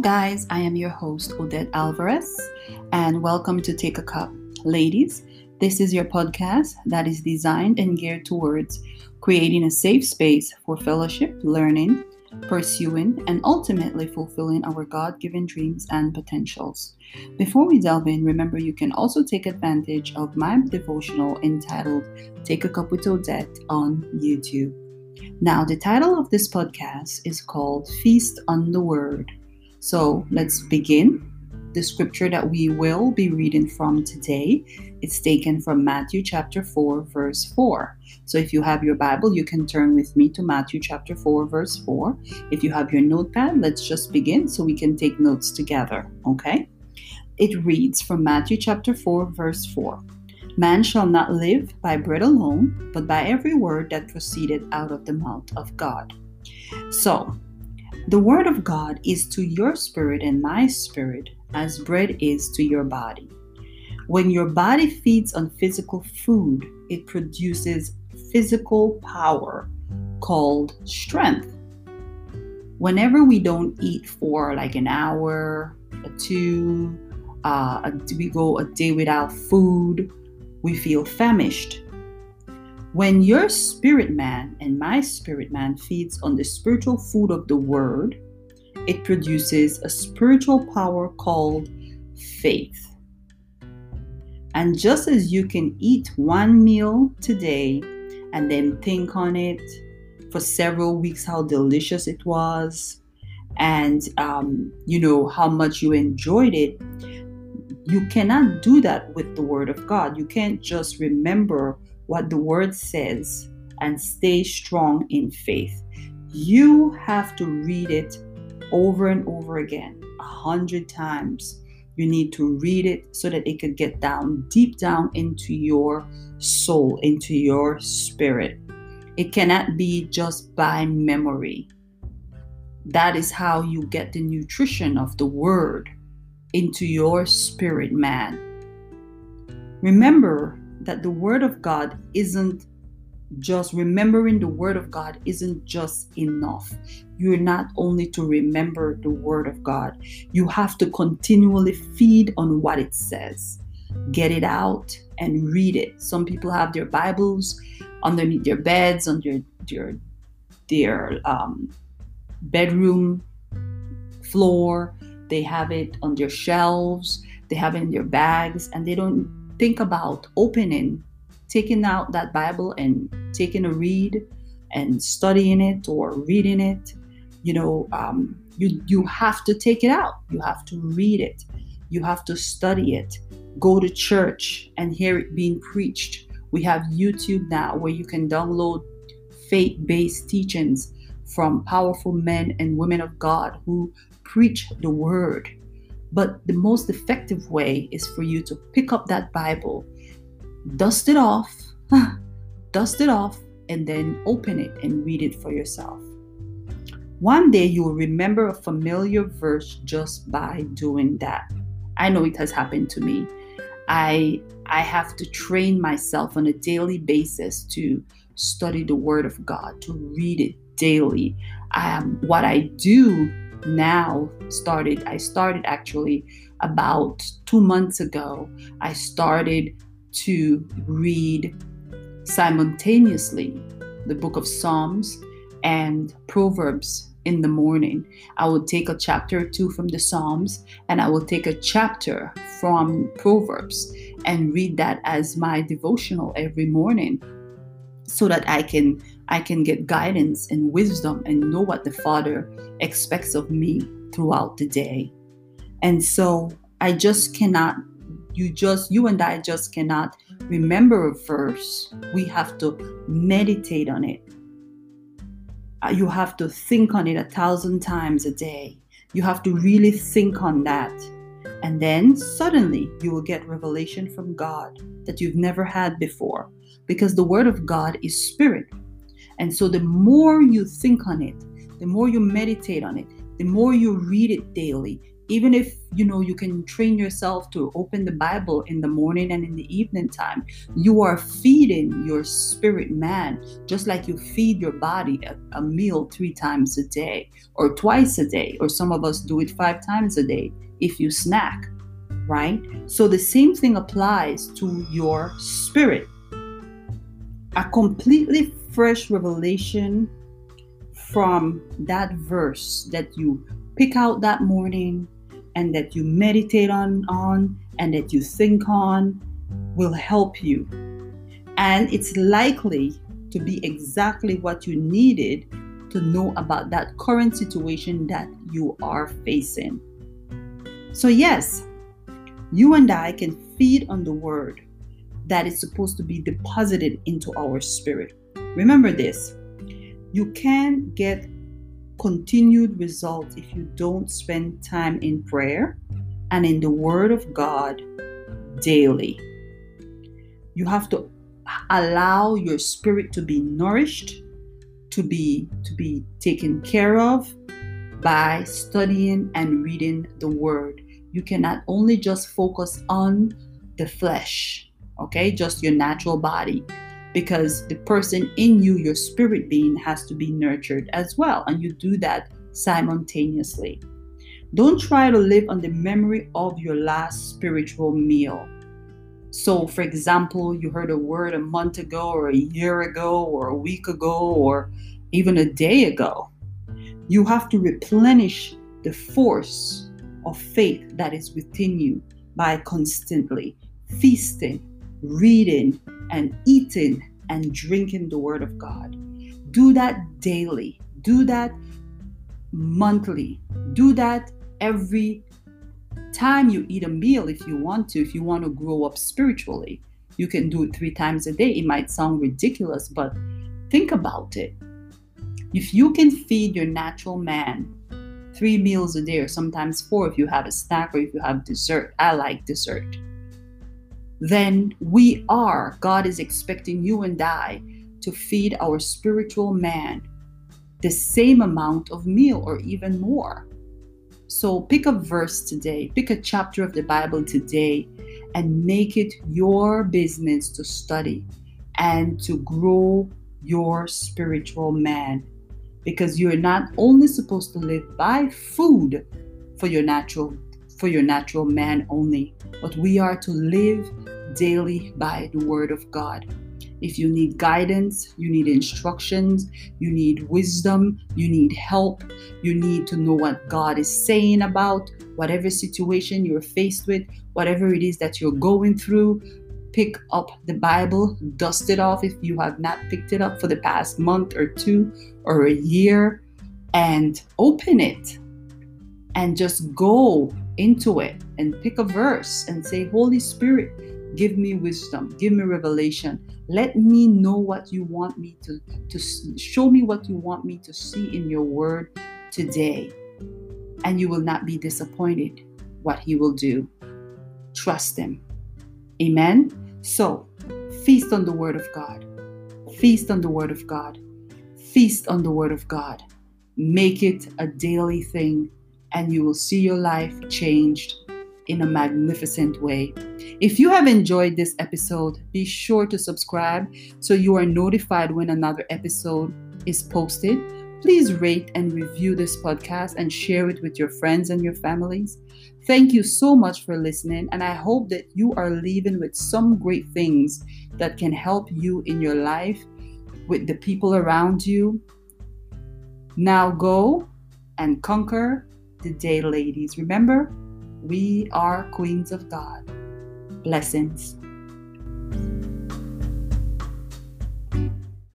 guys, I am your host, Odette Alvarez, and welcome to Take a Cup. Ladies, this is your podcast that is designed and geared towards creating a safe space for fellowship, learning, pursuing, and ultimately fulfilling our God given dreams and potentials. Before we delve in, remember you can also take advantage of my devotional entitled Take a Cup with Odette on YouTube. Now, the title of this podcast is called Feast on the Word. So let's begin. The scripture that we will be reading from today is taken from Matthew chapter 4, verse 4. So if you have your Bible, you can turn with me to Matthew chapter 4, verse 4. If you have your notepad, let's just begin so we can take notes together, okay? It reads from Matthew chapter 4, verse 4. Man shall not live by bread alone, but by every word that proceeded out of the mouth of God. So, the word of God is to your spirit and my spirit as bread is to your body. When your body feeds on physical food, it produces physical power called strength. Whenever we don't eat for like an hour, or two, uh, we go a day without food, we feel famished. When your spirit man and my spirit man feeds on the spiritual food of the word, it produces a spiritual power called faith. And just as you can eat one meal today and then think on it for several weeks how delicious it was and um, you know how much you enjoyed it, you cannot do that with the Word of God. You can't just remember what the Word says and stay strong in faith. You have to read it over and over again, a hundred times. You need to read it so that it could get down deep down into your soul, into your spirit. It cannot be just by memory. That is how you get the nutrition of the word into your spirit man. Remember that the word of God isn't just remembering the word of God isn't just enough. You're not only to remember the word of God, you have to continually feed on what it says. Get it out and read it. Some people have their Bibles underneath their beds, under their their um, bedroom floor. They have it on their shelves. They have it in their bags, and they don't think about opening taking out that Bible and taking a read and studying it or reading it, you know, um, you you have to take it out. You have to read it. You have to study it. Go to church and hear it being preached. We have YouTube now where you can download faith-based teachings from powerful men and women of God who preach the word. But the most effective way is for you to pick up that Bible dust it off, dust it off, and then open it and read it for yourself. One day you will remember a familiar verse just by doing that. I know it has happened to me. I I have to train myself on a daily basis to study the word of God, to read it daily. Um, what I do now started I started actually about 2 months ago. I started to read simultaneously the book of Psalms and Proverbs in the morning. I will take a chapter or two from the Psalms and I will take a chapter from Proverbs and read that as my devotional every morning so that I can I can get guidance and wisdom and know what the Father expects of me throughout the day. And so I just cannot you just you and I just cannot remember a verse. We have to meditate on it. Uh, you have to think on it a thousand times a day. You have to really think on that. And then suddenly you will get revelation from God that you've never had before because the Word of God is spirit. And so the more you think on it, the more you meditate on it, the more you read it daily, even if you know you can train yourself to open the bible in the morning and in the evening time you are feeding your spirit man just like you feed your body a, a, meal three times a day or twice a day or some of us do it five times a day if you snack right? So the same thing applies to your spirit a completely fresh revelation from that verse that you pick out that morning and that you meditate on on and that you think on will help you. And it's likely to be exactly what you needed to know about that current situation that you are facing. So yes you and i can feed on the word that is supposed to be deposited into our spirit remember this you can get continued results if you don't spend time in prayer and in the Word of God daily. You have to allow your spirit to be nourished, to be to be taken care of by studying and reading the word. You cannot only just focus on the flesh, okay? Just your natural body because the person in you, your spirit being, has to be nurtured as well. And you do that simultaneously. Don't try to live on the memory of your last spiritual meal. So, for example, you heard a word a month ago, or a year ago, or a week ago, or even a day ago. You have to replenish the force of faith that is within you by constantly feasting, reading, and eating and drinking the Word of God. Do that daily. Do that monthly. Do that every time you eat a meal if you want to, if you want to grow up spiritually. You can do it three times a day. It might sound ridiculous, but think about it. If you can feed your natural man three meals a day, or sometimes four if you have a snack or if you have dessert, I like dessert then we are, God is expecting you and I to feed our spiritual man the same amount of meal or even more. So pick a verse today, pick a chapter of the Bible today, and make it your business to study and to grow your spiritual man. Because you're not only supposed to live by food for your natural for your natural man only, but we are to live daily by the Word of God. If you need guidance, you need instructions, you need wisdom, you need help, you need to know what God is saying about whatever situation you're faced with, whatever it is that you're going through. Pick up the Bible, dust it off if you have not picked it up for the past month or two or a year, and open it and just go into it and pick a verse and say, Holy Spirit, give me wisdom, give me revelation. Let me know what you want me to, to show me what you want me to see in your word today. And you will not be disappointed what he will do. Trust him. Amen. So, feast on the word of God. Feast on the word of God. Feast on the word of God. Make it a daily thing and you will see your life changed in a magnificent way. If you have enjoyed this episode, be sure to subscribe so you are notified when another episode is posted. Please rate and review this podcast and share it with your friends and your families. Thank you so much for listening, and I hope that you are leaving with some great things that can help you in your life with the people around you. Now go and conquer the day, ladies. Remember, we are queens of God. Blessings.